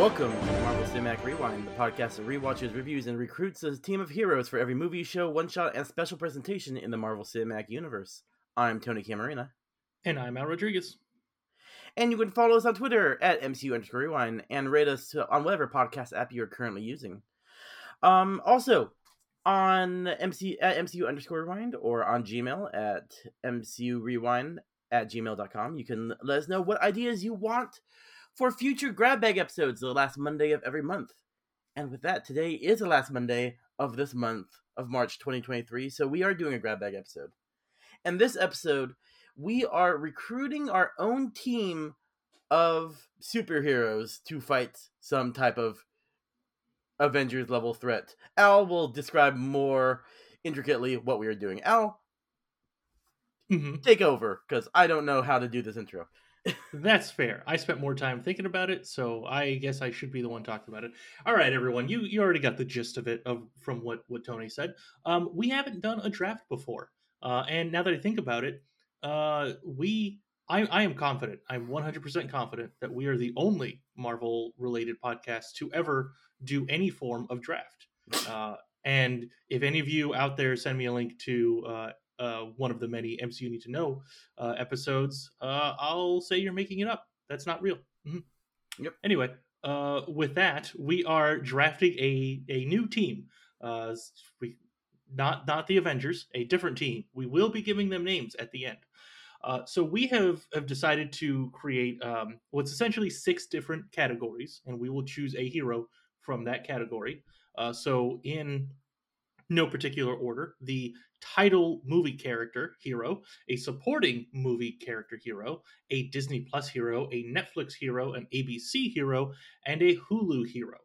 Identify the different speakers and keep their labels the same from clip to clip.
Speaker 1: Welcome to Marvel Cinematic Rewind, the podcast that rewatches, reviews, and recruits a team of heroes for every movie, show, one shot, and special presentation in the Marvel Cinematic Universe. I'm Tony Camarina.
Speaker 2: And I'm Al Rodriguez.
Speaker 1: And you can follow us on Twitter at MCU underscore rewind and rate us on whatever podcast app you're currently using. Um, also, on MC at MCU underscore rewind or on Gmail at MCU rewind at gmail.com. You can let us know what ideas you want for future grab bag episodes the last Monday of every month. And with that, today is the last Monday of this month of March 2023, so we are doing a grab bag episode. And this episode, we are recruiting our own team of superheroes to fight some type of Avengers level threat. Al will describe more intricately what we are doing. Al,
Speaker 2: Mm-hmm.
Speaker 1: take over because I don't know how to do this intro.
Speaker 2: That's fair. I spent more time thinking about it, so I guess I should be the one talking about it. All right, everyone, you you already got the gist of it of from what what Tony said. Um, we haven't done a draft before, uh, and now that I think about it, uh, we I I am confident. I'm 100 percent confident that we are the only Marvel related podcast to ever do any form of draft. Uh, and if any of you out there send me a link to uh, one of the many MCU Need to Know uh, episodes, uh, I'll say you're making it up. That's not real. Mhm.
Speaker 1: Yep.
Speaker 2: Anyway, uh, with that, we are drafting a a new team. Uh, we not not the Avengers, a different team. We will be giving them names at the end. Uh, so we have have decided to create um, what's essentially six different categories, and we will choose a hero from that category. Uh, so in no particular order, the title movie character hero, a supporting movie character hero, a Disney Plus hero, a Netflix hero, an ABC hero, and a Hulu hero.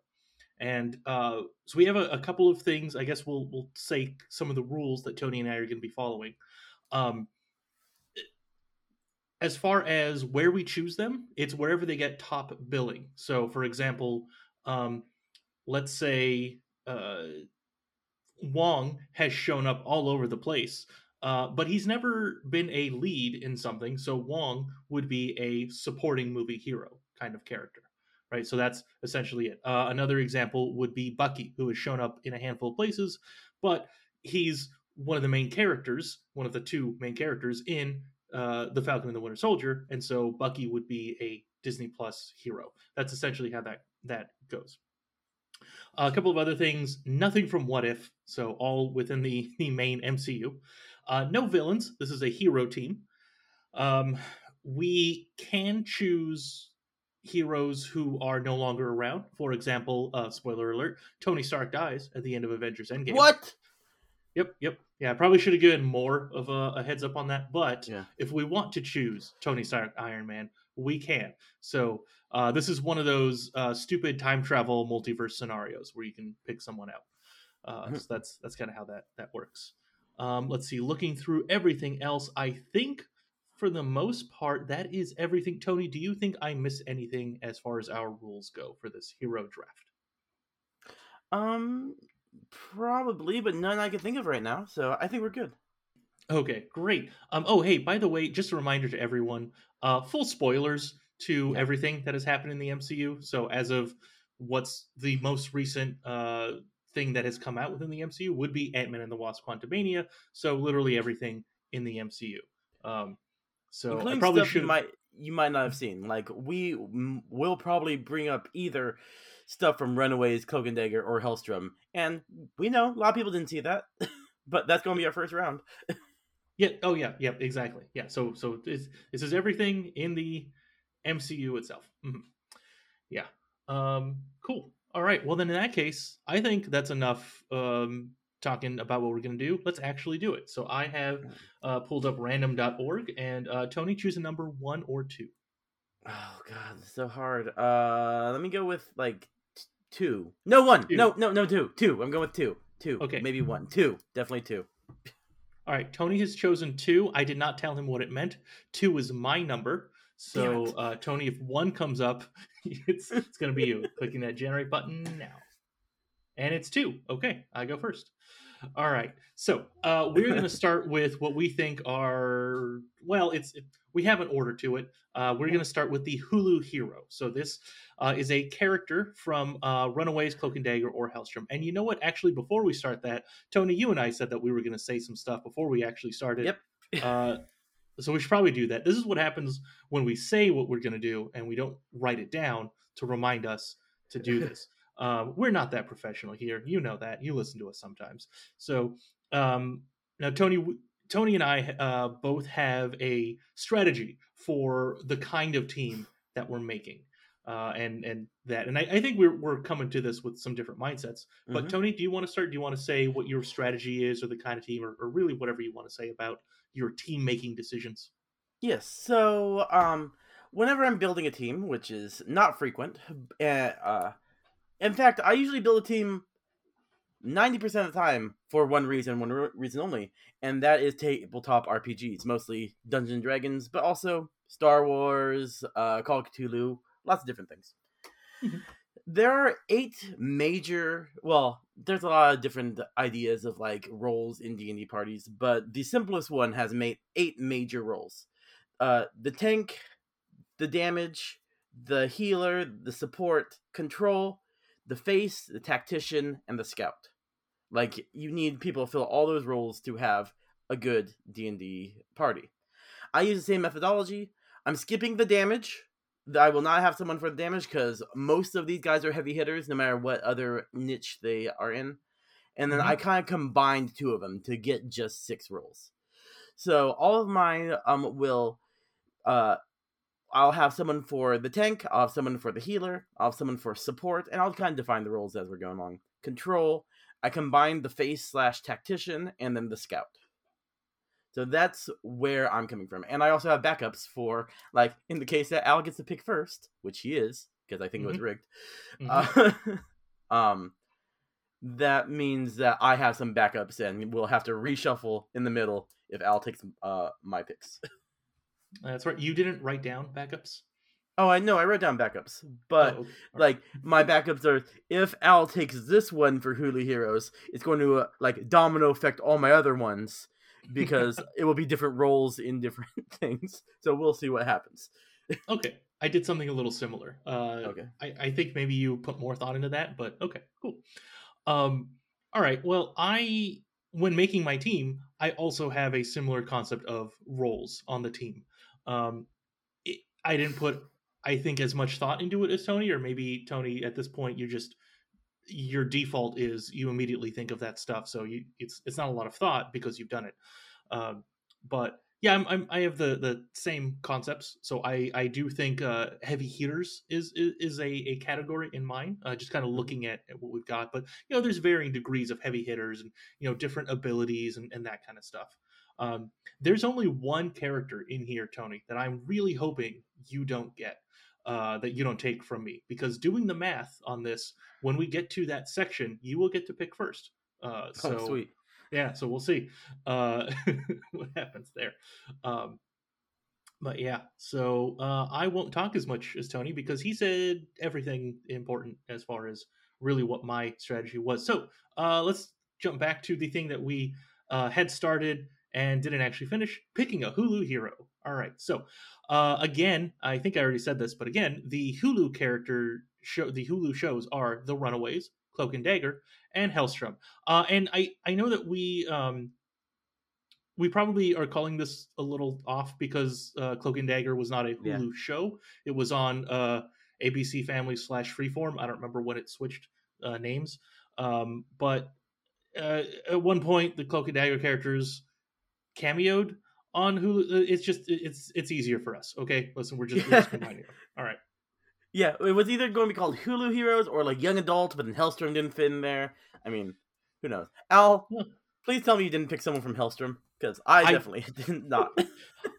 Speaker 2: And uh, so we have a, a couple of things. I guess we'll we'll say some of the rules that Tony and I are going to be following. Um, as far as where we choose them, it's wherever they get top billing. So, for example, um, let's say uh, Wong has shown up all over the place, uh, but he's never been a lead in something. So Wong would be a supporting movie hero kind of character, right? So that's essentially it. Uh, another example would be Bucky, who has shown up in a handful of places, but he's one of the main characters, one of the two main characters in uh, the Falcon and the Winter Soldier, and so Bucky would be a Disney Plus hero. That's essentially how that that goes. A couple of other things, nothing from What If, so all within the, the main MCU. Uh, no villains. This is a hero team. Um, we can choose heroes who are no longer around. For example, uh, spoiler alert: Tony Stark dies at the end of Avengers Endgame.
Speaker 1: What?
Speaker 2: Yep, yep. Yeah, I probably should have given more of a, a heads up on that. But
Speaker 1: Yeah.
Speaker 2: if we want to choose Tony Stark Iron Man, we can. So uh, this is one of those uh, stupid time travel multiverse scenarios where you can pick someone out. Uh, so that's that's kind of how that that works. Um, let's see. Looking through everything else, I think for the most part that is everything. Tony, do you think I miss anything as far as our rules go for this hero draft?
Speaker 1: Um, probably, but none I can think of right now. So I think we're good.
Speaker 2: Okay, great. Um, oh, hey, by the way, just a reminder to everyone: uh, full spoilers to
Speaker 1: Yeah.
Speaker 2: everything that has happened in the MCU. So, as of what's the most recent uh, thing that has come out within the MCU would be Ant Man and the Wasp: Quantumania. So, literally everything in the MCU. Um, so,
Speaker 1: Including
Speaker 2: I probably should
Speaker 1: you might you might not have seen. Like we m- will probably bring up either stuff from Runaways, Cloak and Dagger, or Helstrom, and we know a lot of people didn't see that, but that's going to be our first round.
Speaker 2: Yeah. Oh, yeah. Yeah. Exactly. Yeah. So, so this this is everything in the MCU itself. Mhm. Yeah. Um. Cool. All right. Well, then in that case, I think that's enough. Um. Talking about what we're going to do. Let's actually do it. So I have uh, pulled up random.org and uh, Tony choose a number one or two.
Speaker 1: Oh god, it's so hard. Uh, let me go with like t- two. No one.
Speaker 2: Two.
Speaker 1: No, no, no two. Two. I'm going with two. Two.
Speaker 2: Okay.
Speaker 1: Maybe one. Two. Definitely two.
Speaker 2: All right. Tony has chosen two. I did not tell him what it meant. Two is my number. So, uh, Tony, if one comes up, it's it's going to be you clicking that generate button now. And it's two. Okay, I go first. All right. So uh, we're going to start with what we think are well. It's it, we have an order to it. Uh, we're going to start with the Hulu hero. So this uh, is a character from uh, Runaways, Cloak and Dagger, or Helstrom. And you know what? Actually, before we start that, Tony, you and I said that we were going to say some stuff before we actually started.
Speaker 1: Yep.
Speaker 2: Uh, so we should probably do that. This is what happens when we say what we're going to do and we don't write it down to remind us to do this. Um, we're not that professional here. You know that. You listen to us sometimes. So um, now, Tony, Tony and I uh, both have a strategy for the kind of team that we're making, uh, and and that, and I, I, think we're we're coming to this with some different mindsets. But mm-hmm. Tony, do you want to start? Do you want to say what your strategy is, or the kind of team, or, or really whatever you want to say about your team making decisions?
Speaker 1: Yes. So, um, whenever I'm building a team, which is not frequent, uh, in fact, I usually build a team 90% of the time for one reason, one reason only, and that is tabletop RPGs, mostly Dungeons and Dragons, but also Star Wars, uh, Call of Cthulhu, lots of different things. There are eight major, well, there's a lot of different ideas of like roles in D&D parties, but the simplest one has made eight major roles. Uh, the tank, the damage, the healer, the support, control, the face, the tactician, and the scout. Like you need people to fill all those roles to have a good D and D party. I use the same methodology. I'm skipping the damage. I will not have someone for the damage because most of these guys are heavy hitters, no matter what other niche they are in. And then mm-hmm. I kind of combined two of them to get just six roles. So all of mine um will uh I'll have someone for the tank, I'll have someone for the healer, I'll have someone for support, and I'll kind of define the roles as we're going along. Control, I combine the face slash tactician and then the scout. So that's where I'm coming from. And I also have backups for, like, in the case that Al gets to pick first, which he is, because I think mm-hmm. it was mm-hmm. rigged. Mm-hmm. Uh, um, that means that I have some backups and we'll have to reshuffle in the middle if Al takes uh, my picks.
Speaker 2: That's right. You didn't write down backups.
Speaker 1: Oh, I know. I wrote down backups, but oh, okay. like my backups are if Al takes this one for Hulu Heroes, it's going to uh, like domino affect all my other ones because it will be different roles in different things. So we'll see what happens.
Speaker 2: okay, I did something a little similar. Uh,
Speaker 1: okay,
Speaker 2: I, I think maybe you put more thought into that, but okay, cool. Um, all right. Well, I when making my team, I also have a similar concept of roles on the team. Um, it, I didn't put, I think, as much thought into it as Tony, or maybe Tony at this point you just your default is you immediately think of that stuff, so you it's it's not a lot of thought because you've done it. Um, but yeah, I'm, I'm, i have the the same concepts. So I I do think uh, heavy hitters is is, is a, a category in mine. Uh, just kind of looking at, at, what we've got, but you know, there's varying degrees of heavy hitters and you know different abilities and, and that kind of stuff. Um, there's only one character in here, Tony, that I'm really hoping you don't get, uh, that you don't take from me, because doing the math on this, when we get to that section, you will get to pick first. Uh, oh, so,
Speaker 1: oh, sweet.
Speaker 2: Yeah, so we'll see uh, what happens there. Um, but yeah, so uh, I won't talk as much as Tony because he said everything important as far as really what my strategy was. So uh, let's jump back to the thing that we uh, had started and didn't actually finish picking a Hulu hero. All right, so uh, again, I think I already said this, but again, the Hulu character show, the Hulu shows are The Runaways, Cloak and Dagger, and Helstrom. Uh, and I I know that we um, we probably are calling this a little off because uh, Cloak and Dagger was not a Hulu yeah. show; it was on uh, ABC Family slash Freeform. I don't remember when it switched uh, names, um, but uh, at one point the Cloak and Dagger characters cameoed on Hulu. Uh, it's just it's it's easier for us. Okay, listen, we're just, we're just combining them. All right.
Speaker 1: Yeah, it was either going to be called Hulu Heroes or like Young Adult, but then Helstrom didn't fit in there. I mean, who knows? Al, yeah. please tell me you didn't pick someone from Helstrom because I, I, definitely did not.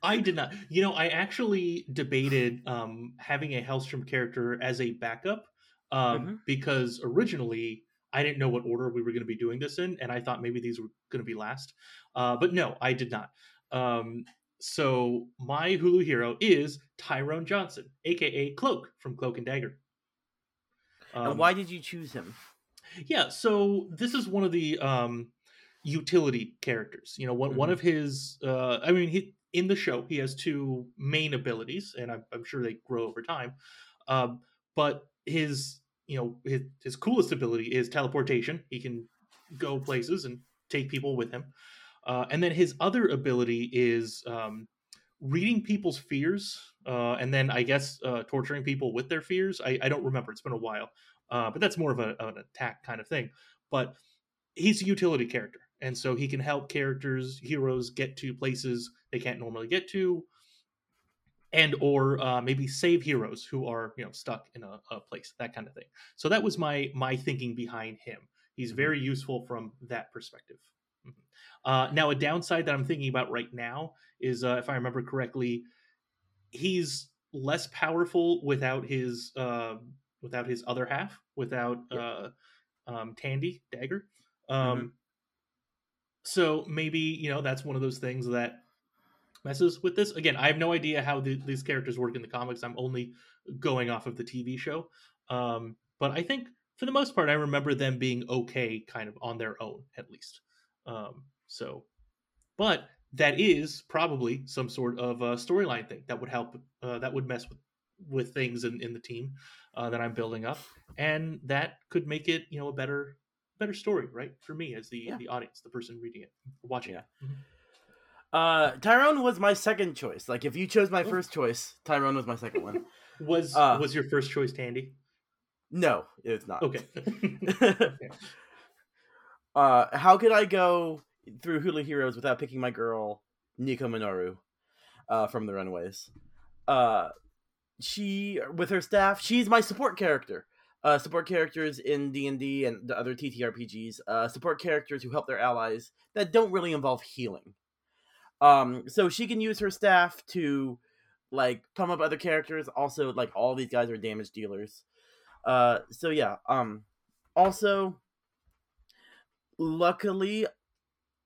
Speaker 2: I did not. You know, I actually debated um, having a Helstrom character as a backup um, mm-hmm. because originally I didn't know what order we were going to be doing this in, and I thought maybe these were going to be last. Uh, but no, I did not. Um, so my Hulu hero is Tyrone Johnson, aka Cloak from Cloak and Dagger.
Speaker 1: Um, and why did you choose him?
Speaker 2: Yeah, so this is one of the um, utility characters. You know, one one
Speaker 1: Mhm.
Speaker 2: of his. Uh, I mean, he in the show he has two main abilities, and I'm, I'm sure they grow over time. Um, but his you know his, his coolest ability is teleportation. He can go places and take people with him. Uh, and then his other ability is um, reading people's fears, uh, and then I guess uh, torturing people with their fears. I, I don't remember; it's been a while, uh, but that's more of a, an attack kind of thing. But he's a utility character, and so he can help characters, heroes, get to places they can't normally get to, and or uh, maybe save heroes who are you know stuck in a, a place, that kind of thing. So that was my my thinking behind him. He's very useful from that perspective. Mhm. Uh, now, a downside that I'm thinking about right now is, uh, if I remember correctly, he's less powerful without his uh, without his other half, without
Speaker 1: Yep.
Speaker 2: uh, um, Tandy Dagger. Um,
Speaker 1: Mhm.
Speaker 2: So maybe you know that's one of those things that messes with this. Again, I have no idea how the, these characters work in the comics. I'm only going off of the TV show, um, but I think for the most part, I remember them being okay, kind of on their own, at least. Um, so, but that is probably some sort of a storyline thing that would help. Uh, that would mess with with things in, in the team uh, that I'm building up, and that could make it you know a better better story, right? For me as the
Speaker 1: Yeah.
Speaker 2: the audience, the person reading it, watching
Speaker 1: Yeah.
Speaker 2: it. Mhm.
Speaker 1: Uh, Tyrone was my second choice. Like, if you chose my
Speaker 2: Oh.
Speaker 1: first choice, Tyrone was my second one.
Speaker 2: Was
Speaker 1: Uh,
Speaker 2: was your first choice Tandy?
Speaker 1: No, it's not.
Speaker 2: Okay.
Speaker 1: uh, how could I go through Hulu Heroes without picking my girl Nico Minoru uh, from the Runaways? Uh, she with her staff, she's my support character. Uh, support characters in D and D and the other TTRPGs. Uh, support characters who help their allies that don't really involve healing. Um, so she can use her staff to like pump up other characters. Also, like all these guys are damage dealers. Uh, so yeah. Um, also, luckily,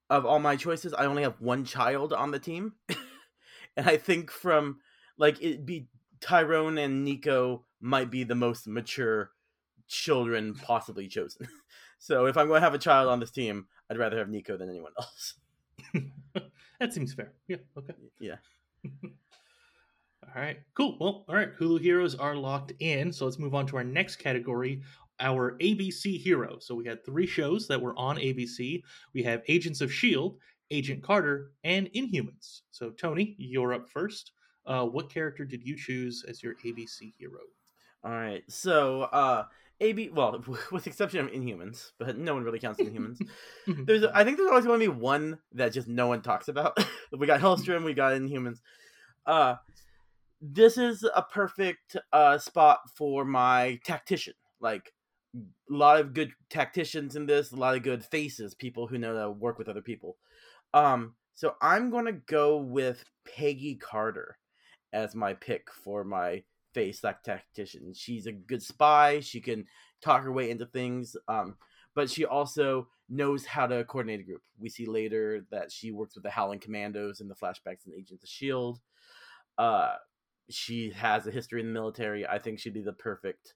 Speaker 1: of all my choices, I only have one child on the team, and I think from like it be Tyrone and Nico might be the most mature children possibly chosen. so if I'm going to have a child on this team, I'd rather have Nico than anyone else.
Speaker 2: that seems fair. Yeah. Okay.
Speaker 1: Yeah.
Speaker 2: All right. Cool. Well, all right. Hulu heroes are locked in. So let's move on to our next category, our ABC hero. So we had three shows that were on ABC. We have Agents of S.H.I.E.L.D., Agent Carter, and Inhumans. So, Tony, you're up first. Uh, what character did you choose as your ABC hero?
Speaker 1: All right. So uh AB well, with the exception of Inhumans, but no one really counts Inhumans. there's I think there's always going to be one that just no one talks about. we got Helstrom, we got Inhumans. Uh this is a perfect uh spot for my tactician. Like a lot of good tacticians in this, a lot of good faces, people who know how to work with other people. Um so I'm going to go with Peggy Carter as my pick for my face like tactician. She's a good spy. She can talk her way into things. Um, but she also knows how to coordinate a group. We see later that she works with the Howling Commandos in the flashbacks and Agents of Shield. Uh, she has a history in the military. I think she'd be the perfect,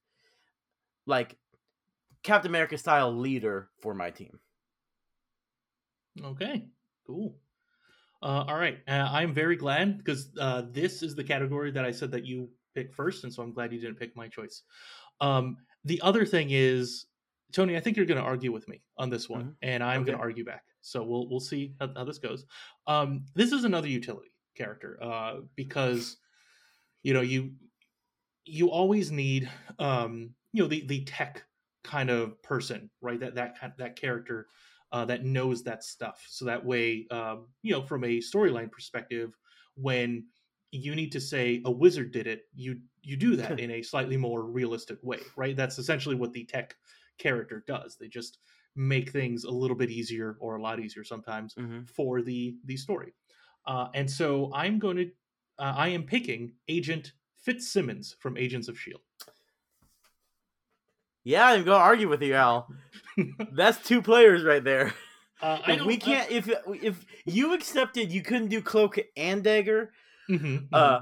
Speaker 1: like, Captain America style leader for my team.
Speaker 2: Okay, cool. Uh, all right, uh, I'm very glad because uh, this is the category that I said that you picked first, and so I'm glad you didn't pick my choice. Um, the other thing is, Tony, I think you're going to argue with me on this one,
Speaker 1: Mhm.
Speaker 2: and I'm going to argue back. So we'll we'll see how, how this goes. Um, this is another utility character uh, because you know you you always need um, you know the the tech kind of person, right? That that kind that character uh, that knows that stuff. So that way, um, you know, from a storyline perspective, when you need to say a wizard did it, you you do that in a slightly more realistic way, right? That's essentially what the tech character does. They just make things a little bit easier or a lot easier sometimes
Speaker 1: Mm-hmm.
Speaker 2: for the the story. Uh, and so I'm going to uh, I am picking Agent Fitzsimmons from Agents of Shield.
Speaker 1: Yeah, I'm going to argue with you, Al. That's two players right there.
Speaker 2: Uh,
Speaker 1: If we can't, if if you accepted you couldn't do Cloak and Dagger,
Speaker 2: Mhm,
Speaker 1: uh,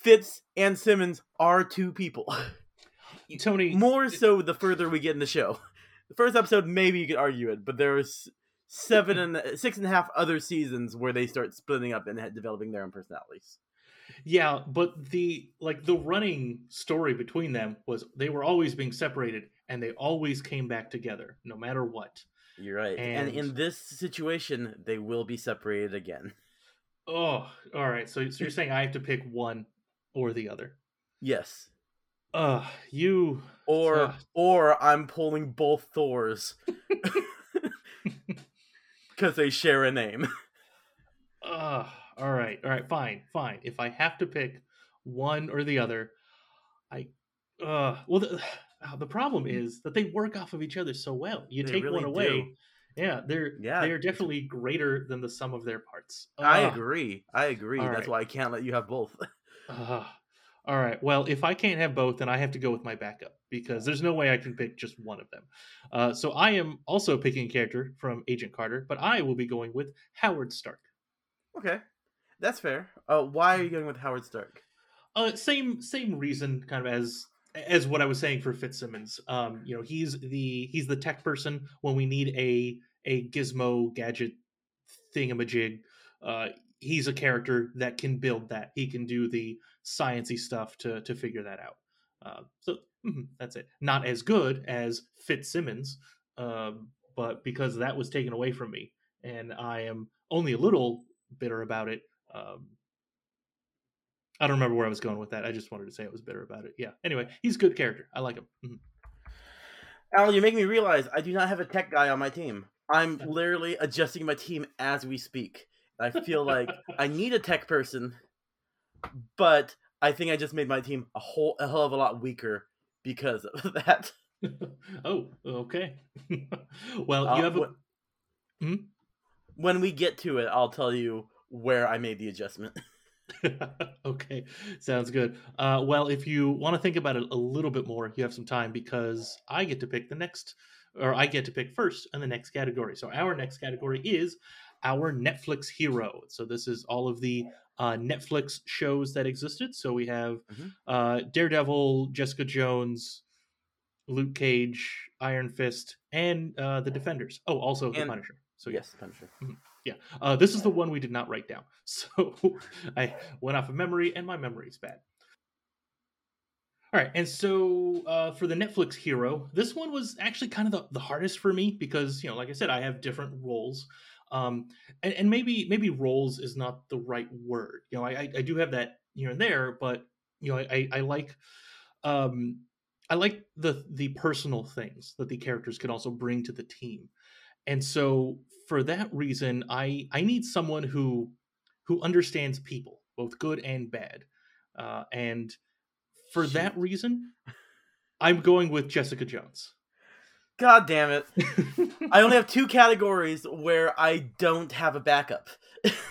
Speaker 1: Fitz and Simmons are two people.
Speaker 2: Tony,
Speaker 1: More so the further we get in the show. The first episode, maybe you could argue it, but there's seven and six and a half other seasons where they start splitting up and developing their own personalities.
Speaker 2: Yeah, but the like the running story between them was they were always being separated and they always came back together no matter what.
Speaker 1: You're right. And, and in this situation, they will be separated again.
Speaker 2: Oh, all right. So, so you're saying I have to pick one or the other?
Speaker 1: Yes.
Speaker 2: Uh, you
Speaker 1: or uh... or I'm pulling both Thors because they share a name.
Speaker 2: Uh, all right, all right, fine, fine. If I have to pick one or the other, I uh, well, the, the problem is that they work off of each other so well. You they take really one away. Do. Yeah, they're yeah. they're definitely greater than the sum of their parts.
Speaker 1: Uh, I agree. I agree. That's right. why I can't let you have both.
Speaker 2: uh, all right. Well, if I can't have both, then I have to go with my backup because there's no way I can pick just one of them. Uh, so I am also picking a character from Agent Carter, but I will be going with Howard Stark.
Speaker 1: Okay, that's fair. Uh, why are you going with Howard Stark?
Speaker 2: Uh, same same reason, kind of as as what I was saying for Fitzsimmons. Um, you know, he's the he's the tech person when we need a a gizmo gadget thingamajig. Uh, he's a character that can build that. He can do the sciency stuff to to figure that out. Uh, so mm-hmm, that's it. Not as good as Fitzsimmons, uh, but because that was taken away from me, and I am only a little bitter about it. Um, I don't remember where I was going with that. I just wanted to say I was bitter about it. Yeah. Anyway, he's a good character. I like him. Mm-hmm.
Speaker 1: Al, you make me realize I do not have a tech guy on my team. I'm literally adjusting my team as we speak. I feel like I need a tech person, but I think I just made my team a whole a hell of a lot weaker because of that.
Speaker 2: oh, okay. well, uh, you have a... when,
Speaker 1: hmm? when we get to it, I'll tell you where I made the adjustment.
Speaker 2: okay, sounds good. Uh, well, if you want to think about it a little bit more, you have some time because I get to pick the next, or I get to pick first in the next category. So our next category is our Netflix hero. So this is all of the uh, Netflix shows that existed. So we have mm-hmm. uh, Daredevil, Jessica Jones, Luke Cage, Iron Fist, and uh, the Defenders. Oh, also and, the Punisher. So
Speaker 1: yes, the Punisher.
Speaker 2: Mm-hmm. Yeah, uh, this is the one we did not write down. So I went off of memory, and my memory is bad. All right, and so uh, for the Netflix hero, this one was actually kind of the, the hardest for me because you know, like I said, I have different roles, um, and, and maybe maybe roles is not the right word. You know, I I do have that here and there, but you know, I I like um, I like the the personal things that the characters can also bring to the team, and so for that reason, I I need someone who who understands people, both good and bad, uh, and for Shoot. that reason, I'm going with Jessica Jones.
Speaker 1: God damn it! I only have two categories where I don't have a backup.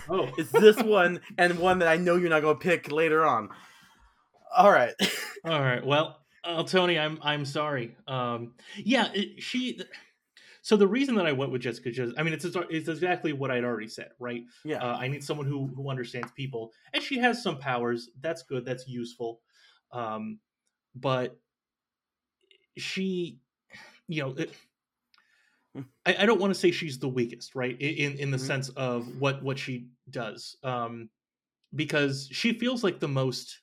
Speaker 1: Oh, it's this one and one that I know you're not going to pick later on. All right.
Speaker 2: All right. Well, uh, Tony, I'm I'm sorry. Um, yeah, it, she so the reason that I went with Jessica Jones, I mean, it's it's exactly what I'd already said, right?
Speaker 1: Yeah.
Speaker 2: Uh, I need someone who who understands people, and she has some powers. That's good. That's useful. Um, but she, you know, it, hmm. I, I, don't want to say she's the weakest, right? In in the mm-hmm. sense of what what she does, um, because she feels like the most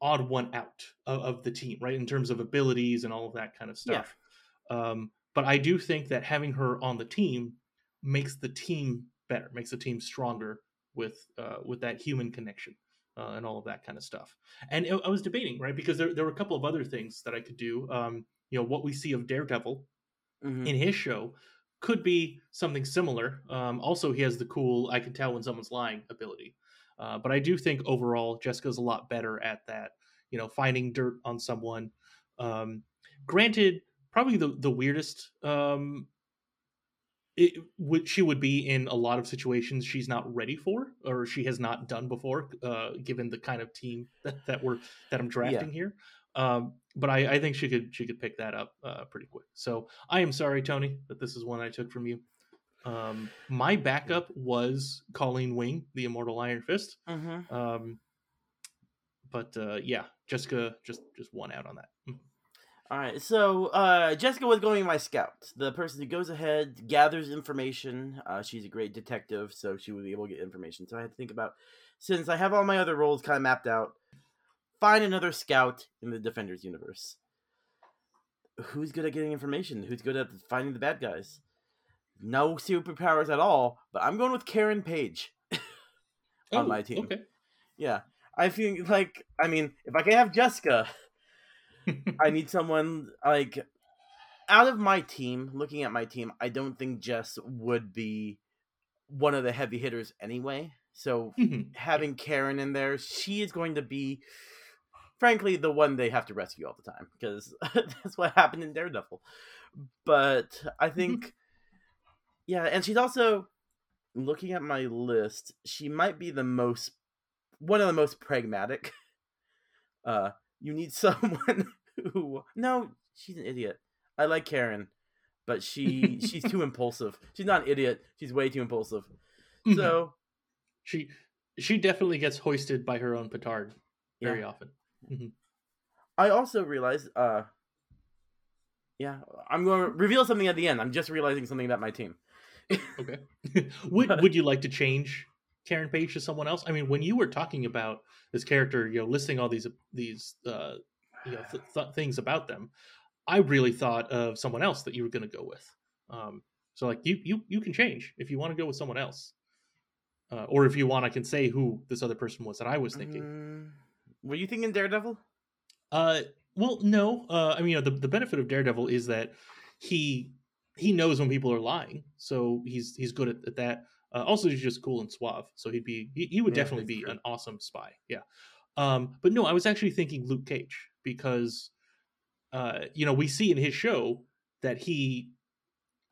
Speaker 2: odd one out of, of, the team, right? In terms of abilities and all of that kind of stuff. Yeah. Um, but I do think that having her on the team makes the team better, makes the team stronger with uh, with that human connection uh, and all of that kind of stuff. And I was debating, right, because there there were a couple of other things that I could do. Um, you know, what we see of Daredevil mm-hmm. in his show could be something similar. Um, also, he has the cool "I can tell when someone's lying" ability. Uh, but I do think overall Jessica's a lot better at that. You know, finding dirt on someone. Um, granted, probably the the weirdest um it would she would be in a lot of situations she's not ready for or she has not done before uh given the kind of team that, that we're that i'm drafting yeah. here um but I, I think she could she could pick that up uh pretty quick so i am sorry tony that this is one i took from you um my backup was colleen wing the immortal iron fist
Speaker 1: mm-hmm.
Speaker 2: um but uh yeah jessica just just won out on that mm.
Speaker 1: All right, so uh, Jessica was going to be my scout, the person who goes ahead, gathers information. Uh, she's a great detective, so she would be able to get information. So I had to think about, since I have all my other roles kind of mapped out, find another scout in the Defenders universe. Who's good at getting information? Who's good at finding the bad guys? No superpowers at all, but I'm going with Karen Page on
Speaker 2: Oh,
Speaker 1: my team.
Speaker 2: Okay.
Speaker 1: Yeah, I feel like I mean, if I can have Jessica, I need someone like out of my team. Looking at my team, I don't think Jess would be one of the heavy hitters anyway. So having Karen in there, she is going to be, frankly, the one they have to rescue all the time because that's what happened in Daredevil. But I think, yeah, and she's also looking at my list. She might be the most, one of the most pragmatic. Uh, you need someone who no, she's an idiot. I like Karen, but she she's too impulsive. She's not an idiot. She's way too impulsive.
Speaker 2: Mhm.
Speaker 1: So
Speaker 2: she she definitely gets hoisted by her own petard very
Speaker 1: Yeah.
Speaker 2: often.
Speaker 1: I also realized, uh, yeah, I'm going to reveal something at the end. I'm just realizing something about my team.
Speaker 2: Okay. would would you like to change Karen Page to someone else? I mean, when you were talking about this character, you know, listing all these these uh, you know th- th- things about them, I really thought of someone else that you were going to go with. Um, so like you you you can change if you want to go with someone else, uh, or if you want, I can say who this other person was that I was thinking.
Speaker 1: Mm, were you thinking Daredevil?
Speaker 2: Uh, well, no. Uh, I mean, you know, the the benefit of Daredevil is that he he knows when people are lying, so he's he's good at, at that. Uh, also, he's just cool and suave, so he'd be he, he would
Speaker 1: Yeah,
Speaker 2: definitely be
Speaker 1: true.
Speaker 2: an awesome spy. Yeah. Um, but no, I was actually thinking Luke Cage because, uh, you know, we see in his show that he,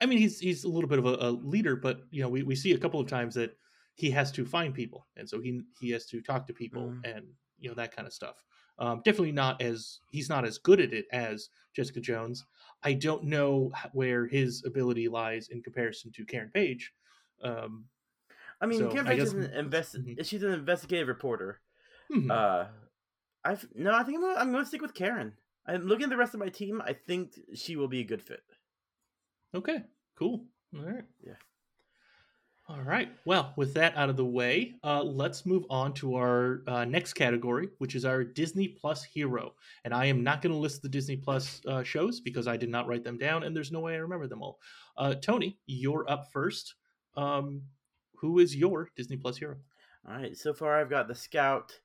Speaker 2: I mean, he's he's a little bit of a, a leader, but you know, we, we see a couple of times that he has to find people, and so he he has to talk to people
Speaker 1: Mm.
Speaker 2: and you know that kind of stuff. Um, definitely not as he's not as good at it as Jessica Jones. I don't know where his ability lies in comparison to Karen Page. Um,
Speaker 1: I mean,
Speaker 2: So, I guess-
Speaker 1: is an invest-
Speaker 2: Mhm.
Speaker 1: She's an investigative reporter.
Speaker 2: hmm,
Speaker 1: Uh, I've no. I think I'm gonna, I'm going to stick with Karen. I'm looking at the rest of my team. I think she will be a good fit.
Speaker 2: okay, cool. All right.
Speaker 1: Yeah.
Speaker 2: All right. Well, with that out of the way, uh, let's move on to our uh, next category, which is our Disney Plus hero. And I am not going to list the Disney Plus uh, shows because I did not write them down, and there's no way I remember them all. Uh, Tony, you're up first. Um, who is your Disney Plus hero?
Speaker 1: All right. So far, I've got the scout,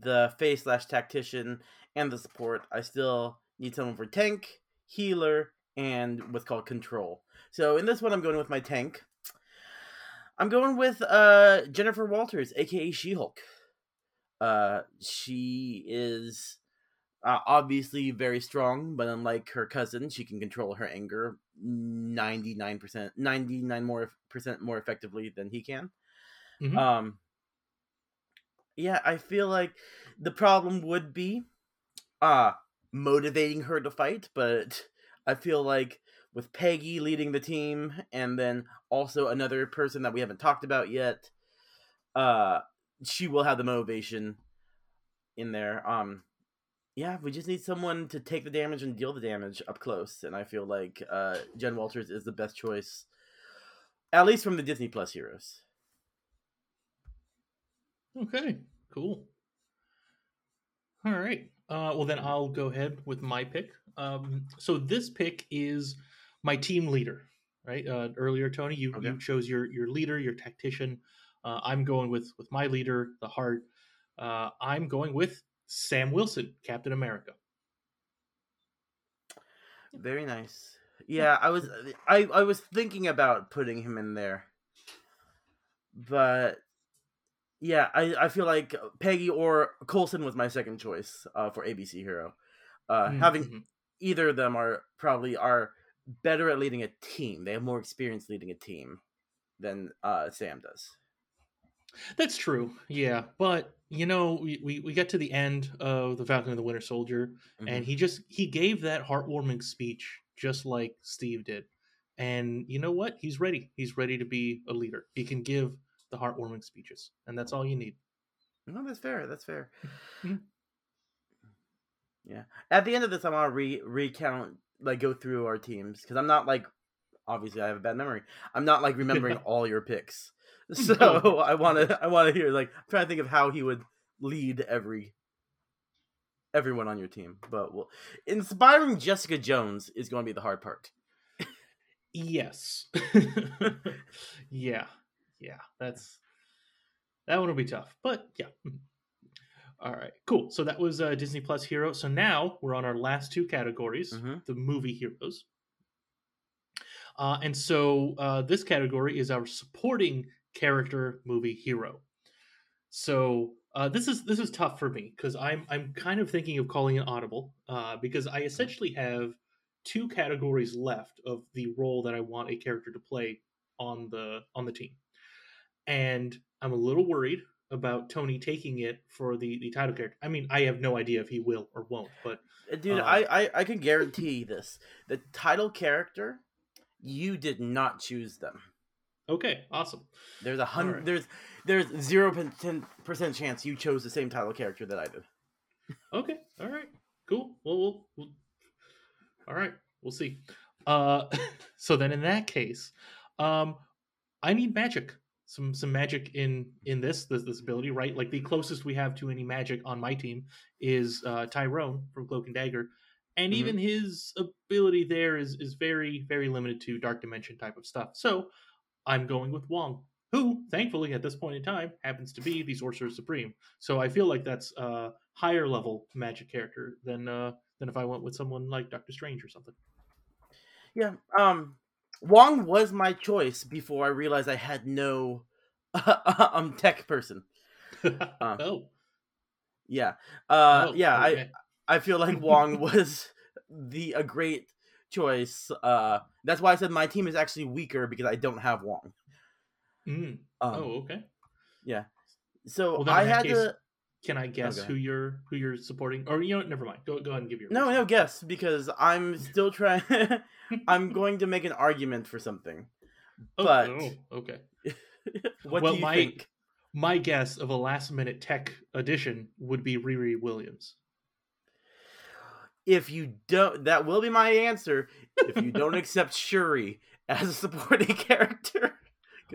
Speaker 1: the face slash tactician, and the support. I still need someone for tank, healer, and what's called control. So in this one, I'm going with my tank. I'm going with uh, Jennifer Walters, aka She-Hulk. Uh, she is uh, obviously very strong, but unlike her cousin, she can control her anger 99%, 99 more percent more effectively than he can.
Speaker 2: Mhm.
Speaker 1: Um, yeah, I feel like the problem would be uh motivating her to fight, but I feel like with Peggy leading the team and then also another person that we haven't talked about yet, uh she will have the motivation in there. Um yeah, we just need someone to take the damage and deal the damage up close, and I feel like uh Jen Walters is the best choice at least from the Disney Plus heroes.
Speaker 2: Okay, cool. All right. Uh, well, then I'll go ahead with my pick. Um, so this pick is my team leader, right? Uh, earlier, Tony, you,
Speaker 1: Okay.
Speaker 2: you chose your your leader, your tactician. Uh, I'm going with with my leader, the heart. Uh, I'm going with Sam Wilson, Captain America.
Speaker 1: Very nice. Yeah, I was I I was thinking about putting him in there. But yeah, I I feel like Peggy or Coulson was my second choice uh, for ABC hero. Uh,
Speaker 2: Mm,
Speaker 1: having
Speaker 2: mhm.
Speaker 1: either of them are probably are better at leading a team. They have more experience leading a team than uh, Sam does.
Speaker 2: That's true. Yeah, but you know, we, we we get to the end of the Falcon and the Winter Soldier, and
Speaker 1: Mhm.
Speaker 2: he just he gave that heartwarming speech just like Steve did. And you know what? He's ready. He's ready to be a leader. He can give the heartwarming speeches, and that's all you need.
Speaker 1: No, that's fair. That's fair.
Speaker 2: Mhm.
Speaker 1: Yeah. At the end of this, I want to re recount, like, go through our teams because I'm not like, obviously, I have a bad memory. I'm not like remembering all your picks, so
Speaker 2: No.
Speaker 1: I want to, I want to hear like, I'm trying to think of how he would lead every, everyone on your team. But well, inspiring Jessica Jones is going to be the hard part.
Speaker 2: Yes. yeah. Yeah. That's that one will be tough. But yeah. All right. Cool. So that was uh, Disney Plus Hero. So now we're on our last two categories,
Speaker 1: Mhm.
Speaker 2: the movie heroes. Uh, and so uh, this category is our supporting character movie hero. So uh, this is this is tough for me because I'm I'm kind of thinking of calling it audible uh, because I essentially have two categories left of the role that I want a character to play on the on the team, and I'm a little worried about Tony taking it for the the title character. I mean, I have no idea if he will or won't, but
Speaker 1: Uh, Dude,
Speaker 2: Uh,
Speaker 1: I, I I can guarantee this: the title character, you did not choose them.
Speaker 2: Okay, awesome.
Speaker 1: There's a hundred.
Speaker 2: Alright.
Speaker 1: There's there's zero percent chance you chose the same title character that I did.
Speaker 2: Okay, all right, cool. Well, we'll, we'll all right, we'll see. Uh, so then in that case, um, I need magic. Some some magic in in this this this ability, right? Like the closest we have to any magic on my team is uh, Tyrone from Cloak and Dagger, and
Speaker 1: Mhm.
Speaker 2: even his ability there is is very very limited to Dark Dimension type of stuff. So I'm going with Wong, who thankfully at this point in time happens to be the Sorcerer Supreme. So I feel like that's a higher level magic character than uh, than if I went with someone like Doctor Strange or something.
Speaker 1: Yeah. Um, Wong was my choice before I realized I had no um tech person.
Speaker 2: oh,
Speaker 1: Yeah. Uh,
Speaker 2: oh,
Speaker 1: yeah. I. I feel like Wong was the a great choice. Uh, that's why I said my team is actually weaker because I don't have Wong.
Speaker 2: Mm.
Speaker 1: Um,
Speaker 2: oh, okay. Yeah.
Speaker 1: So
Speaker 2: Well,
Speaker 1: I
Speaker 2: in that
Speaker 1: had
Speaker 2: case-
Speaker 1: to.
Speaker 2: Can I guess who you're who you're supporting? Or you know, never mind. Go go ahead and give your
Speaker 1: No, no guess because I'm still trying. I'm going to make an argument for something.
Speaker 2: Oh,
Speaker 1: but-
Speaker 2: oh, okay.
Speaker 1: what
Speaker 2: Well,
Speaker 1: do you
Speaker 2: my-
Speaker 1: think?
Speaker 2: My guess of a last minute tech addition would be Riri Williams.
Speaker 1: If you don't, that will be my answer. If you don't accept Shuri as a supporting character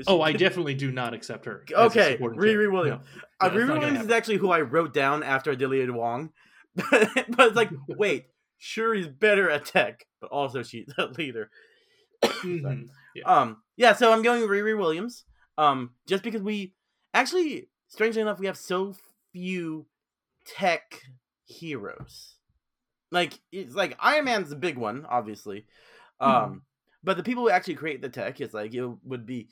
Speaker 2: Oh, I definitely do not accept her.
Speaker 1: Okay, Riri. Williams.
Speaker 2: No.
Speaker 1: Uh,
Speaker 2: Yeah,
Speaker 1: Riri Williams is actually who I wrote down after I deleted Wong. but it's like, wait, Shuri's better at tech, but also she's a leader.
Speaker 2: Mhm.
Speaker 1: Um, yeah, so I'm going Riri Williams. Um, just because we actually, strangely enough, we have so few tech heroes. Like it's like Iron Man's the big one, obviously. Um,
Speaker 2: Mhm.
Speaker 1: but the people who actually create the tech is like it would be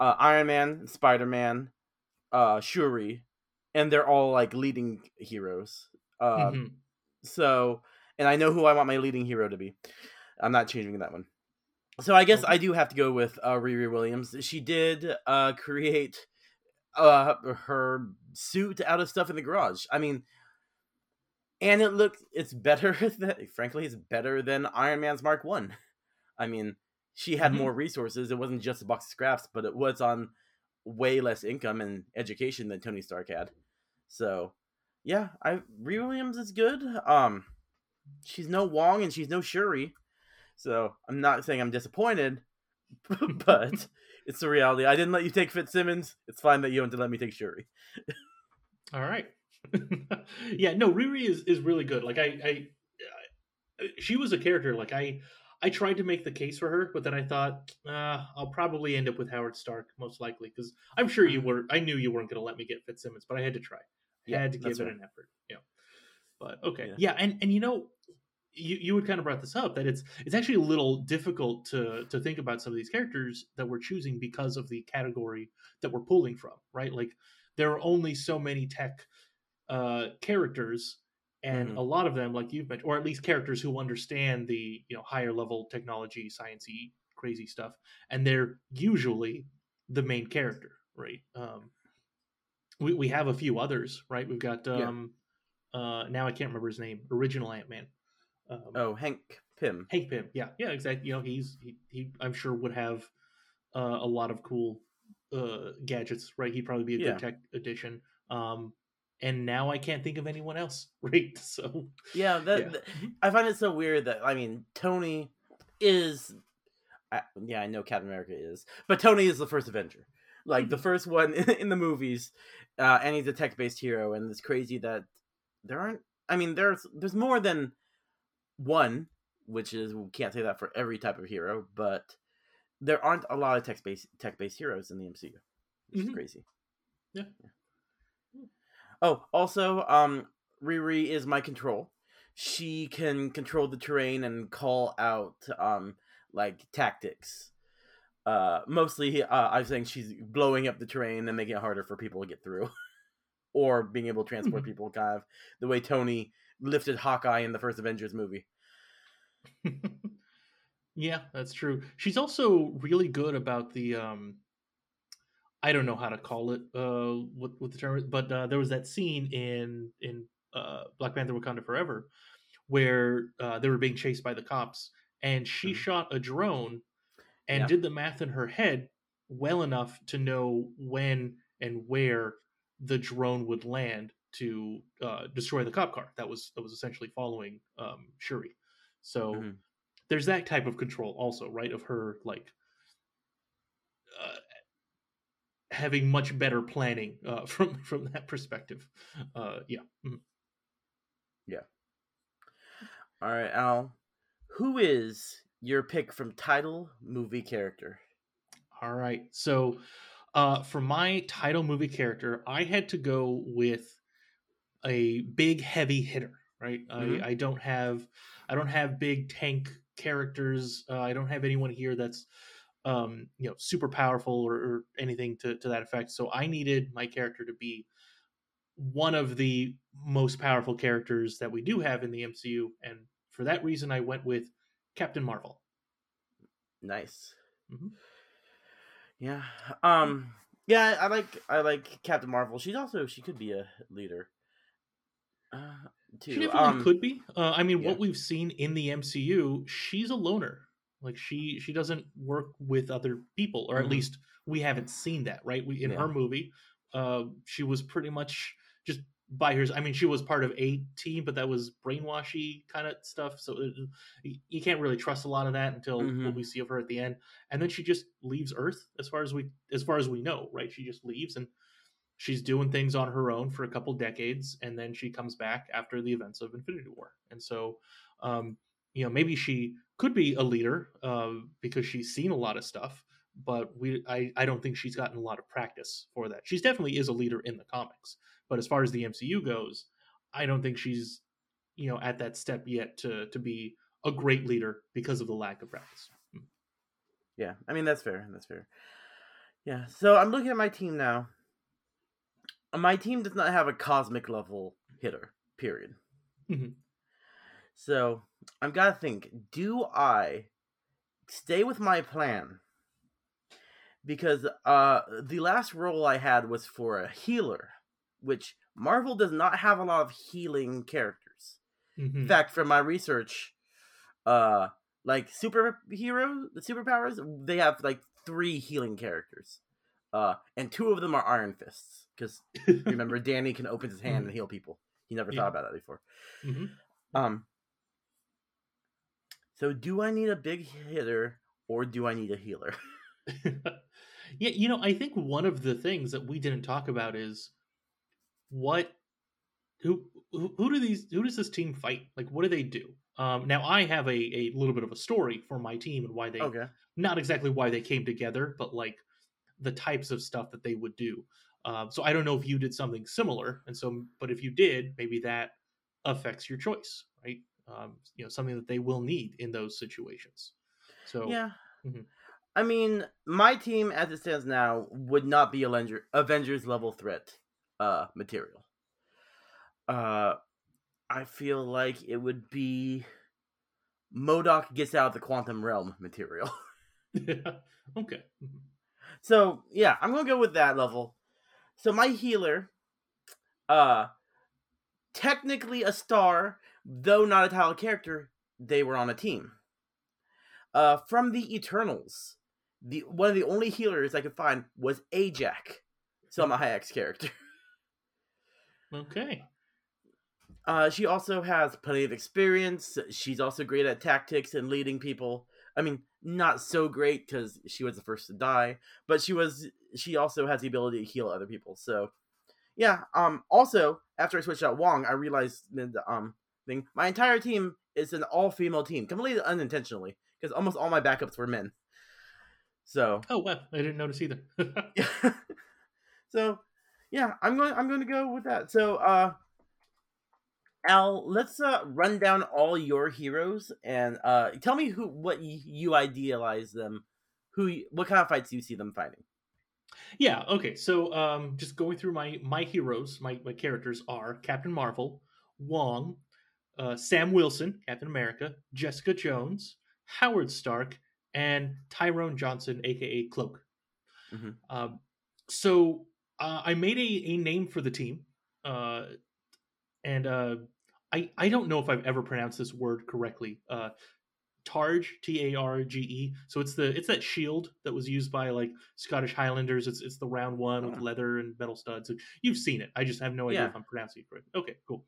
Speaker 1: uh, Iron Man, Spider Man, uh, Shuri, and they're all like leading heroes. Um,
Speaker 2: Mhm.
Speaker 1: so, and I know who I want my leading hero to be. I'm not changing that one. So I guess I do have to go with uh, Riri Williams. She did uh, create uh, her suit out of stuff in the garage. I mean, and it looks it's better. Than, frankly, it's better than Iron Man's Mark One. I. mean, she had
Speaker 2: Mhm.
Speaker 1: more resources. It wasn't just a box of scraps, but it was on way less income and education than Tony Stark had. So, yeah, I Riri Williams is good. Um, she's no Wong and she's no Shuri, so I'm not saying I'm disappointed, but it's the reality. I didn't let you take Fitzsimmons. It's fine that you don't let me take Shuri.
Speaker 2: All right. Yeah, no, Riri is is really good. Like I, I, I, she was a character. Like I, I tried to make the case for her, but then I thought uh, I'll probably end up with Howard Stark most likely because I'm sure you were. I knew you weren't going to let me get Fitzsimmons, but I had to try.
Speaker 1: Yeah,
Speaker 2: had to give it
Speaker 1: fair.
Speaker 2: an effort. Yeah. But okay.
Speaker 1: Yeah.
Speaker 2: Yeah. and and you know, you you had kind of brought this up that it's it's actually a little difficult to to think about some of these characters that we're choosing because of the category that we're pulling from, right? Like there are only so many tech uh characters and
Speaker 1: Mhm.
Speaker 2: a lot of them like you've mentioned or at least characters who understand the you know higher level technology sciencey crazy stuff and they're usually the main character right um we, we have a few others right we've got
Speaker 1: Yeah.
Speaker 2: um uh now i can't remember his name original ant-man um,
Speaker 1: Oh, Hank Pym.
Speaker 2: hank pym yeah yeah exactly you know he's he, he i'm sure would have uh, a lot of cool uh gadgets right he'd probably be a
Speaker 1: Yeah.
Speaker 2: good tech addition um and now I can't think of anyone else. Right? So
Speaker 1: Yeah, that,
Speaker 2: Yeah.
Speaker 1: that- I find it so weird that I mean Tony is, I, yeah, I know Captain America is, but Tony is the first Avenger, like the first one in the movies, uh, and he's a tech-based hero, and it's crazy that there aren't. I mean, there's there's more than one, which is we can't say that for every type of hero, but there aren't a lot of tech-based tech-based heroes in the MCU, which
Speaker 2: Mhm.
Speaker 1: is crazy.
Speaker 2: Yeah.
Speaker 1: Oh, also, um, Riri is my control. She can control the terrain and call out um like tactics. Uh, mostly, uh, I was saying she's blowing up the terrain and making it harder for people to get through, or being able to transport
Speaker 2: Mhm.
Speaker 1: people, kind of the way Tony lifted Hawkeye in the first Avengers movie.
Speaker 2: yeah, that's true. She's also really good about the um I don't know how to call it uh what what the term is, but uh, there was that scene in in uh Black Panther Wakanda Forever where uh, they were being chased by the cops and she
Speaker 1: Mhm.
Speaker 2: shot a drone and
Speaker 1: Yeah.
Speaker 2: did the math in her head well enough to know when and where the drone would land to uh, destroy the cop car that was that was essentially following um, Shuri. So
Speaker 1: Mhm.
Speaker 2: there's that type of control also, right? Of her like uh, having much better planning uh, from from that perspective. Uh, yeah. Mhm.
Speaker 1: All right, Al, who is your pick from title movie character?
Speaker 2: All right. So uh, for my title movie character, I had to go with a big heavy hitter. Right.
Speaker 1: Mhm.
Speaker 2: I, I don't have I don't have big tank characters. Uh, I don't have anyone here that's um, you know super powerful or, or anything to, to that effect. So I needed my character to be one of the most powerful characters that we do have in the MCU, and for that reason, I went with Captain Marvel.
Speaker 1: Nice.
Speaker 2: Mhm.
Speaker 1: Yeah. Um. Yeah, I like I like Captain Marvel. She's also she could be a leader. Uh, too.
Speaker 2: She definitely
Speaker 1: um,
Speaker 2: could be. Uh, I mean,
Speaker 1: yeah.
Speaker 2: what we've seen in the MCU, she's a loner. Like she she doesn't work with other people, or at
Speaker 1: Mhm.
Speaker 2: least we haven't seen that. Right? We in
Speaker 1: Yeah.
Speaker 2: her movie, uh, she was pretty much just by her. I mean, she was part of a team, but that was brainwashy kind of stuff. So it, you- you can't really trust a lot of that until
Speaker 1: Mhm.
Speaker 2: what we see of her at the end. And then she just leaves Earth, as far as we as far as we know. Right? She just leaves and she's doing things on her own for a couple decades and then she comes back after the events of infinity war and so um, you know maybe she could be a leader uh, because she's seen a lot of stuff but we I, I don't think she's gotten a lot of practice for that she's definitely is a leader in the comics but as far as the mcu goes i don't think she's you know at that step yet to to be a great leader because of the lack of practice
Speaker 1: Yeah, I mean that's fair. That's fair. Yeah. So I'm looking at my team now. My team does not have a cosmic level hitter. Period.
Speaker 2: Mhm.
Speaker 1: So I've got to think. Do I stay with my plan? Because uh, the last role I had was for a healer, which Marvel does not have a lot of healing characters.
Speaker 2: Mhm.
Speaker 1: In fact, from my research, uh, like superhero, the superpowers, they have like three healing characters, uh, and two of them are Iron Fists. Because remember, Danny can open his hand and heal people. He never
Speaker 2: Yeah.
Speaker 1: thought about that before.
Speaker 2: Mhm.
Speaker 1: Um. So, do I need a big hitter or do I need a healer?
Speaker 2: yeah, you know, I think one of the things that we didn't talk about is what who who, who do these who does this team fight? Like what do they do? Um now I have a, a little bit of a story for my team and why they
Speaker 1: Okay.
Speaker 2: not exactly why they came together, but like the types of stuff that they would do. Um, so I don't know if you did something similar, and so but if you did, maybe that affects your choice, right? Um, you know, something that they will need in those situations. So
Speaker 1: Yeah.
Speaker 2: Mhm.
Speaker 1: I mean, my team as it stands now would not be Avenger, Avengers level threat uh material. Uh I feel like it would be MODOK gets out of the quantum realm material.
Speaker 2: okay. Mhm.
Speaker 1: So yeah, I'm gonna go with that level. So my healer, uh, technically a star, though not a title character. They were on a team. Uh, from the Eternals, the one of the only healers I could find was Ajak, Salma Hayek's character.
Speaker 2: Okay.
Speaker 1: Uh, she also has plenty of experience. She's also great at tactics and leading people. I mean, not so great because she was the first to die, but she was. She also has the ability to heal other people. So, yeah. Um. Also, after I switched out Wong, I realized the um thing. My entire team is an all female team, completely unintentionally, because almost all my backups were men. So.
Speaker 2: Oh well, I didn't notice either.
Speaker 1: so, yeah, I'm going. I'm going to go with that. So, uh, Al, let's uh, run down all your heroes and uh, tell me who what you idealize them, who what kind of fights you see them fighting.
Speaker 2: Yeah. Okay. So, um, just going through my my heroes, my my characters are Captain Marvel, Wong, uh, Sam Wilson, Captain America, Jessica Jones, Howard Stark, and Tyrone Johnson, aka Cloak.
Speaker 1: Mhm.
Speaker 2: Um, so uh, I made a, a name for the team, uh, and uh, I I don't know if I've ever pronounced this word correctly. Targe, T A R G E. So it's the it's that shield that was used by like Scottish Highlanders. It's it's the round one with
Speaker 1: Oh.
Speaker 2: leather and metal studs. You've seen it. I just have no idea
Speaker 1: Yeah.
Speaker 2: if I'm pronouncing it correctly. Okay, cool.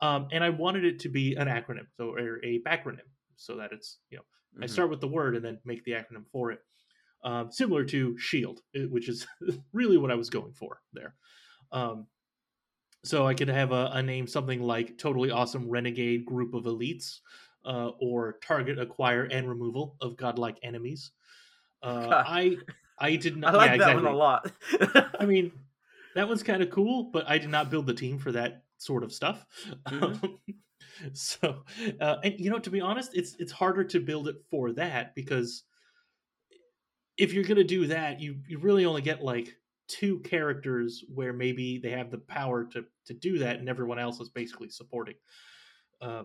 Speaker 2: Um, and I wanted it to be an acronym, so or a backronym, so that it's you know I
Speaker 1: Mhm.
Speaker 2: start with the word and then make the acronym for it. Um, similar to Shield, which is really what I was going for there. Um, so I could have a, a name something like Totally Awesome Renegade Group of Elites, uh, or Target Acquire and Removal of Godlike Enemies. Uh,
Speaker 1: God.
Speaker 2: I I did
Speaker 1: I
Speaker 2: not.
Speaker 1: like
Speaker 2: yeah,
Speaker 1: that
Speaker 2: exactly.
Speaker 1: one a lot.
Speaker 2: I mean, that one's kind of cool, but I did not build the team for that sort of stuff.
Speaker 1: Mhm.
Speaker 2: so, uh, and you know, to be honest, it's it's harder to build it for that because if you're gonna do that, you you really only get like two characters where maybe they have the power to to do that, and everyone else is basically supporting. Uh,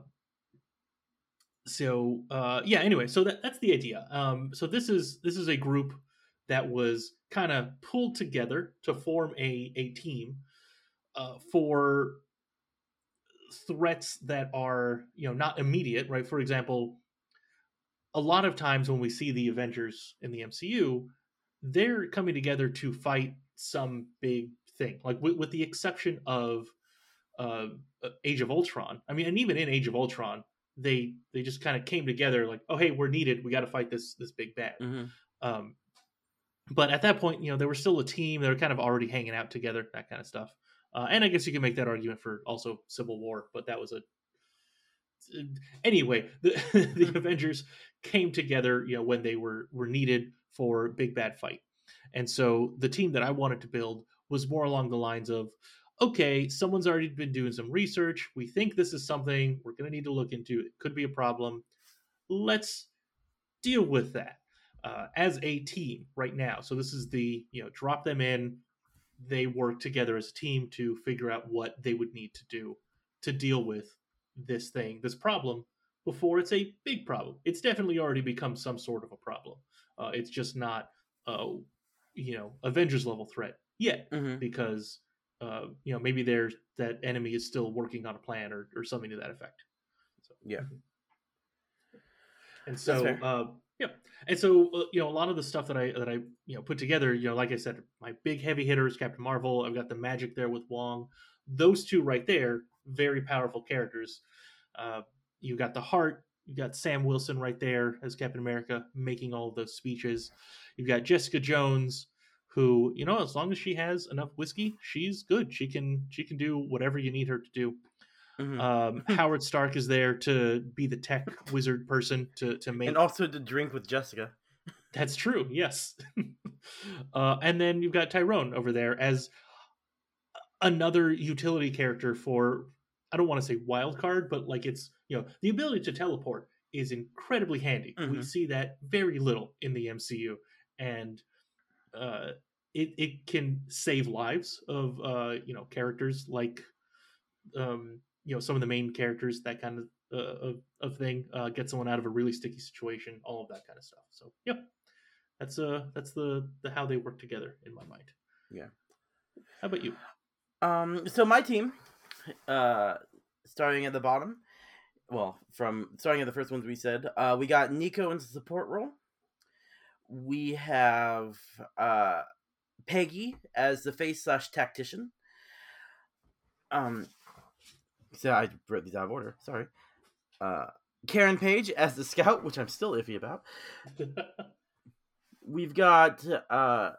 Speaker 2: so uh, yeah. Anyway, so that that's the idea. Um, so this is this is a group that was kind of pulled together to form a a team uh, for threats that are you know not immediate right for example a lot of times when we see the avengers in the mcu they're coming together to fight some big thing like with, with the exception of uh age of ultron i mean and even in age of ultron they they just kind of came together like oh hey we're needed we got to fight this this big bad
Speaker 1: Mhm.
Speaker 2: um, but at that point, you know, they were still a team. They were kind of already hanging out together, that kind of stuff. Uh, and I guess you can make that argument for also Civil War, but that was a anyway. The the Avengers came together, you know, when they were were needed for big bad fight, and so the team that I wanted to build was more along the lines of, okay, someone's already been doing some research. We think this is something we're going to need to look into. It could be a problem. Let's deal with that uh, as a team right now. So this is the you know drop them in. They work together as a team to figure out what they would need to do to deal with this thing, this problem, before it's a big problem. It's definitely already become some sort of a problem. Uh, it's just not, uh, you know, Avengers level threat yet
Speaker 1: Mhm.
Speaker 2: because uh, you know maybe there's that enemy is still working on a plan or, or something to that effect. So,
Speaker 1: Yeah.
Speaker 2: And so, uh, yeah, and so uh, you know a lot of the stuff that I that I you know put together, you know, like I said, my big heavy hitters, Captain Marvel. I've got the magic there with Wong. Those two right there, very powerful characters. Uh, you got the heart. You've got Sam Wilson right there as Captain America, making all of those speeches. You've got Jessica Jones, who you know, as long as she has enough whiskey, she's good. She can she can do whatever you need her to do.
Speaker 1: Mhm.
Speaker 2: Um, Howard Stark is there to be the tech wizard person to to make.
Speaker 1: and also to drink with Jessica.
Speaker 2: That's true. Yes. uh, and then you've got Tyrone over there as another utility character for I don't want to say wild card, but like it's you know the ability to teleport is incredibly handy. We
Speaker 1: Mhm.
Speaker 2: see that very little in the MCU, and uh, it it can save lives of uh, you know characters like um, you know some of the main characters that kind of uh, of, of thing uh, get someone out of a really sticky situation all of that kind of stuff so yeah that's uh that's the the how they work together in my mind
Speaker 1: Yeah.
Speaker 2: how about you
Speaker 1: Um, so my team, uh, starting at the bottom, well, from starting at the first ones we said, uh, we got Nico in the support role. We have uh, Peggy as the face slash tactician. Um, so I wrote these out of order. Sorry. Uh, Karen Page as the scout, which I'm still iffy about. We've got uh,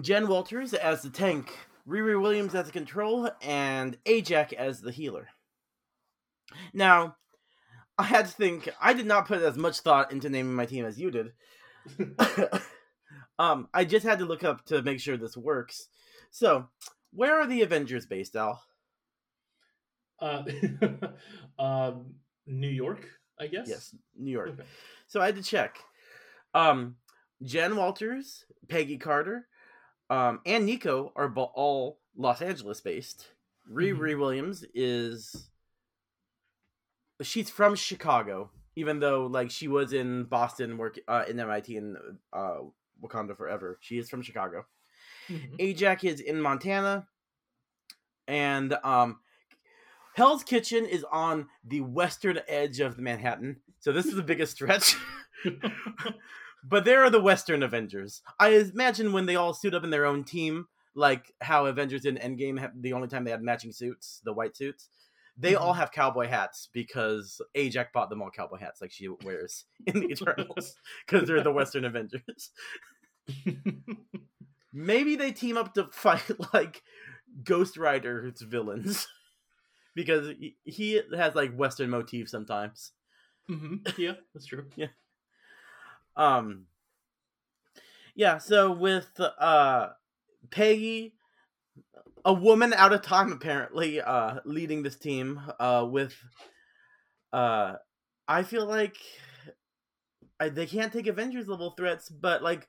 Speaker 1: Jen Walters as the tank, Riri Williams as the control, and Ajak as the healer. Now, I had to think. I did not put as much thought into naming my team as you did. um, I just had to look up to make sure this works. So, where are the Avengers based, Al?
Speaker 2: uh, um, New York, I guess.
Speaker 1: Yes, New York.
Speaker 2: Okay.
Speaker 1: So I had to check. Um, Jen Walters, Peggy Carter, um, and Nico are all Los Angeles based. Riri Williams is she's from Chicago, even though like she was in Boston, work uh, in MIT and uh, Wakanda forever. She is from Chicago.
Speaker 2: Mhm.
Speaker 1: Ajak is in Montana, and um, Hell's Kitchen is on the western edge of Manhattan. So this is the biggest stretch. but there are the Western Avengers. I imagine when they all suit up in their own team, like how Avengers in Endgame, the only time they had matching suits, the white suits, they
Speaker 2: Mhm.
Speaker 1: all have cowboy hats because Ajak bought them all cowboy hats like she wears in the Eternals because they're the Western Avengers. Maybe they team up to fight like Ghost Rider's villains because he- he has like Western motifs sometimes.
Speaker 2: Mhm. Yeah, that's true. Yeah.
Speaker 1: Um Yeah, so with uh Peggy a woman out of time apparently uh leading this team uh with uh I feel like I, they can't take Avengers level threats, but like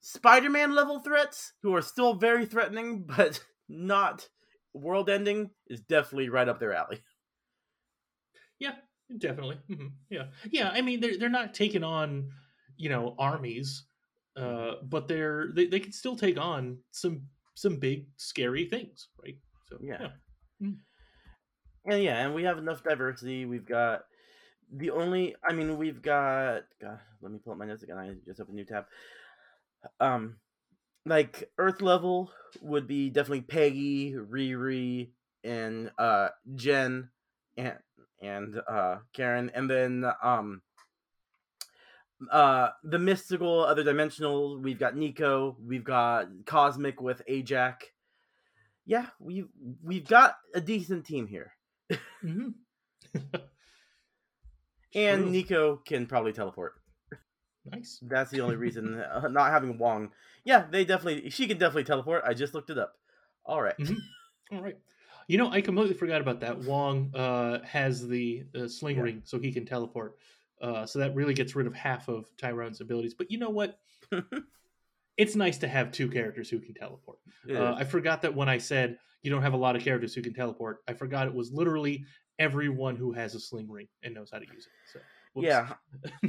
Speaker 1: Spider-Man level threats who are still very threatening but not world ending is definitely right up their alley.
Speaker 2: Yeah, definitely. hmm Yeah. Yeah. I mean, they're they're not taking on, you know, armies, uh, but they're they, they can still take on some some big scary things, right? So
Speaker 1: Yeah. And yeah, and we have enough diversity. We've got the only I mean, we've got God, let me pull up my notes again. I just opened a new tab. Um like Earth level would be definitely Peggy, Riri, and uh Jen and and uh Karen. And then um uh the mystical other dimensional, we've got Nico, we've got Cosmic with Ajak. Yeah, we've we've got a decent team here.
Speaker 2: Mhm.
Speaker 1: And. Nico can probably teleport.
Speaker 2: nice.
Speaker 1: That's the only reason. uh, not having Wong. Yeah, they definitely. She can definitely teleport. I just looked it up. All right.
Speaker 2: Mhm. All right. You know, I completely forgot about that. Wong uh, has the uh, sling
Speaker 1: Yeah.
Speaker 2: ring, so he can teleport. Uh, so that really gets rid of half of Tyrone's abilities. But you know what? it's nice to have two characters who can teleport.
Speaker 1: It
Speaker 2: Uh. I forgot that when I said you don't have a lot of characters who can teleport, I forgot it was literally everyone who has a sling ring and knows how to use it. So, whoops.
Speaker 1: yeah.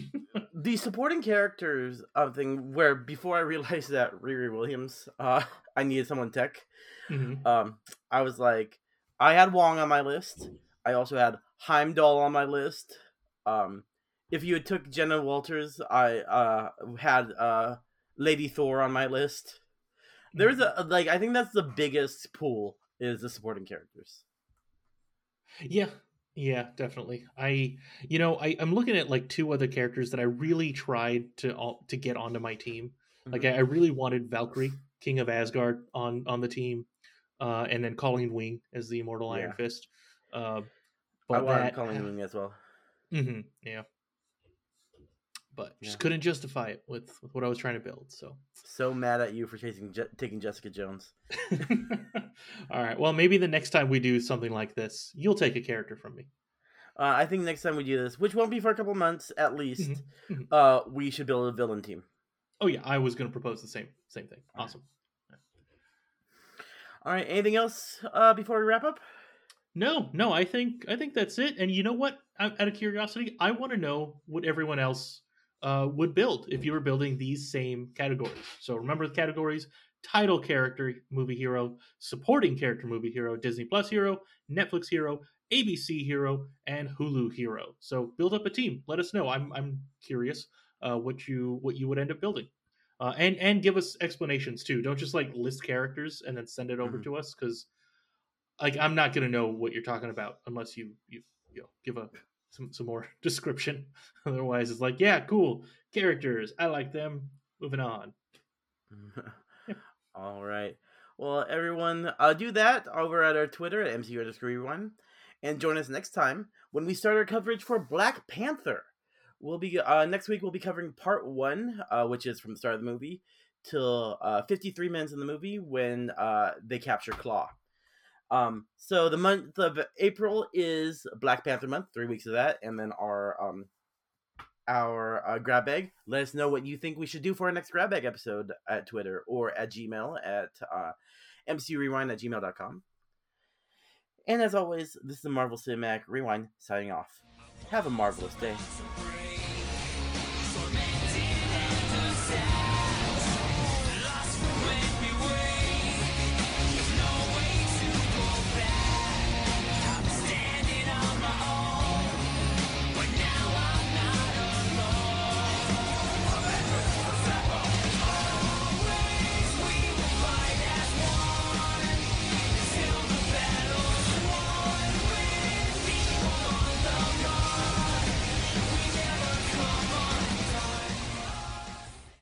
Speaker 1: the supporting characters of thing where before I realized that Riri Williams, uh, I needed someone tech.
Speaker 2: Mhm.
Speaker 1: Um, I was like, I had Wong on my list. I also had Heimdall on my list. Um, if you had took Jenna Walters, I uh had uh Lady Thor on my list. There's a like I think that's the biggest pool is the supporting characters.
Speaker 2: Yeah, yeah, definitely. I, you know, I, I'm looking at like two other characters that I really tried to all, to get onto my team. Like I, I really wanted Valkyrie, King of Asgard, on on the team, uh, and then Colleen Wing as the Immortal Iron
Speaker 1: Yeah.
Speaker 2: Fist. Uh,
Speaker 1: I
Speaker 2: but
Speaker 1: wanted
Speaker 2: that,
Speaker 1: Colleen Wing as well.
Speaker 2: hmm yeah. But just
Speaker 1: Yeah.
Speaker 2: couldn't justify it with, with what I was trying to build. So,
Speaker 1: So mad at you for chasing Je- taking Jessica Jones.
Speaker 2: all right. Well, maybe the next time we do something like this, you'll take a character from me.
Speaker 1: Uh, I think next time we do this, which won't be for a couple months at least,
Speaker 2: Mhm, mhm.
Speaker 1: uh, we should build a villain team.
Speaker 2: Oh yeah, I was going to propose the same same thing.
Speaker 1: All right.
Speaker 2: Awesome.
Speaker 1: All right. Anything else uh, before we wrap up?
Speaker 2: No, no, I think I think that's it. And you know what? Out of curiosity, I want to know what everyone else uh, would build if you were building these same categories. So remember the categories: title character, movie hero, supporting character, movie hero, Disney Plus hero, Netflix hero, ABC hero, and Hulu hero. So build up a team. Let us know. I'm I'm curious uh, what you what you would end up building. Uh, and and give us explanations too. Don't just like list characters and then send it over
Speaker 1: Mhm.
Speaker 2: to us because like I'm not gonna know what you're talking about unless you you you know give a some some more description. Otherwise, it's like yeah, cool characters. I like them. Moving on.
Speaker 1: All right. Well, everyone, uh, do that over at our Twitter at MCU underscore rewind, and join us next time when we start our coverage for Black Panther. We'll be uh, next week. We'll be covering part one, uh, which is from the start of the movie till uh, 53 minutes in the movie when uh, they capture Klaue. Um, so the month of April is Black Panther month, three weeks of that, and then our um, our uh, grab bag. Let us know what you think we should do for our next grab bag episode at Twitter or at Gmail at uh, mcurewind at gmail.com. And as always, this is the Marvel Cinematic Rewind signing off. Have a marvelous day.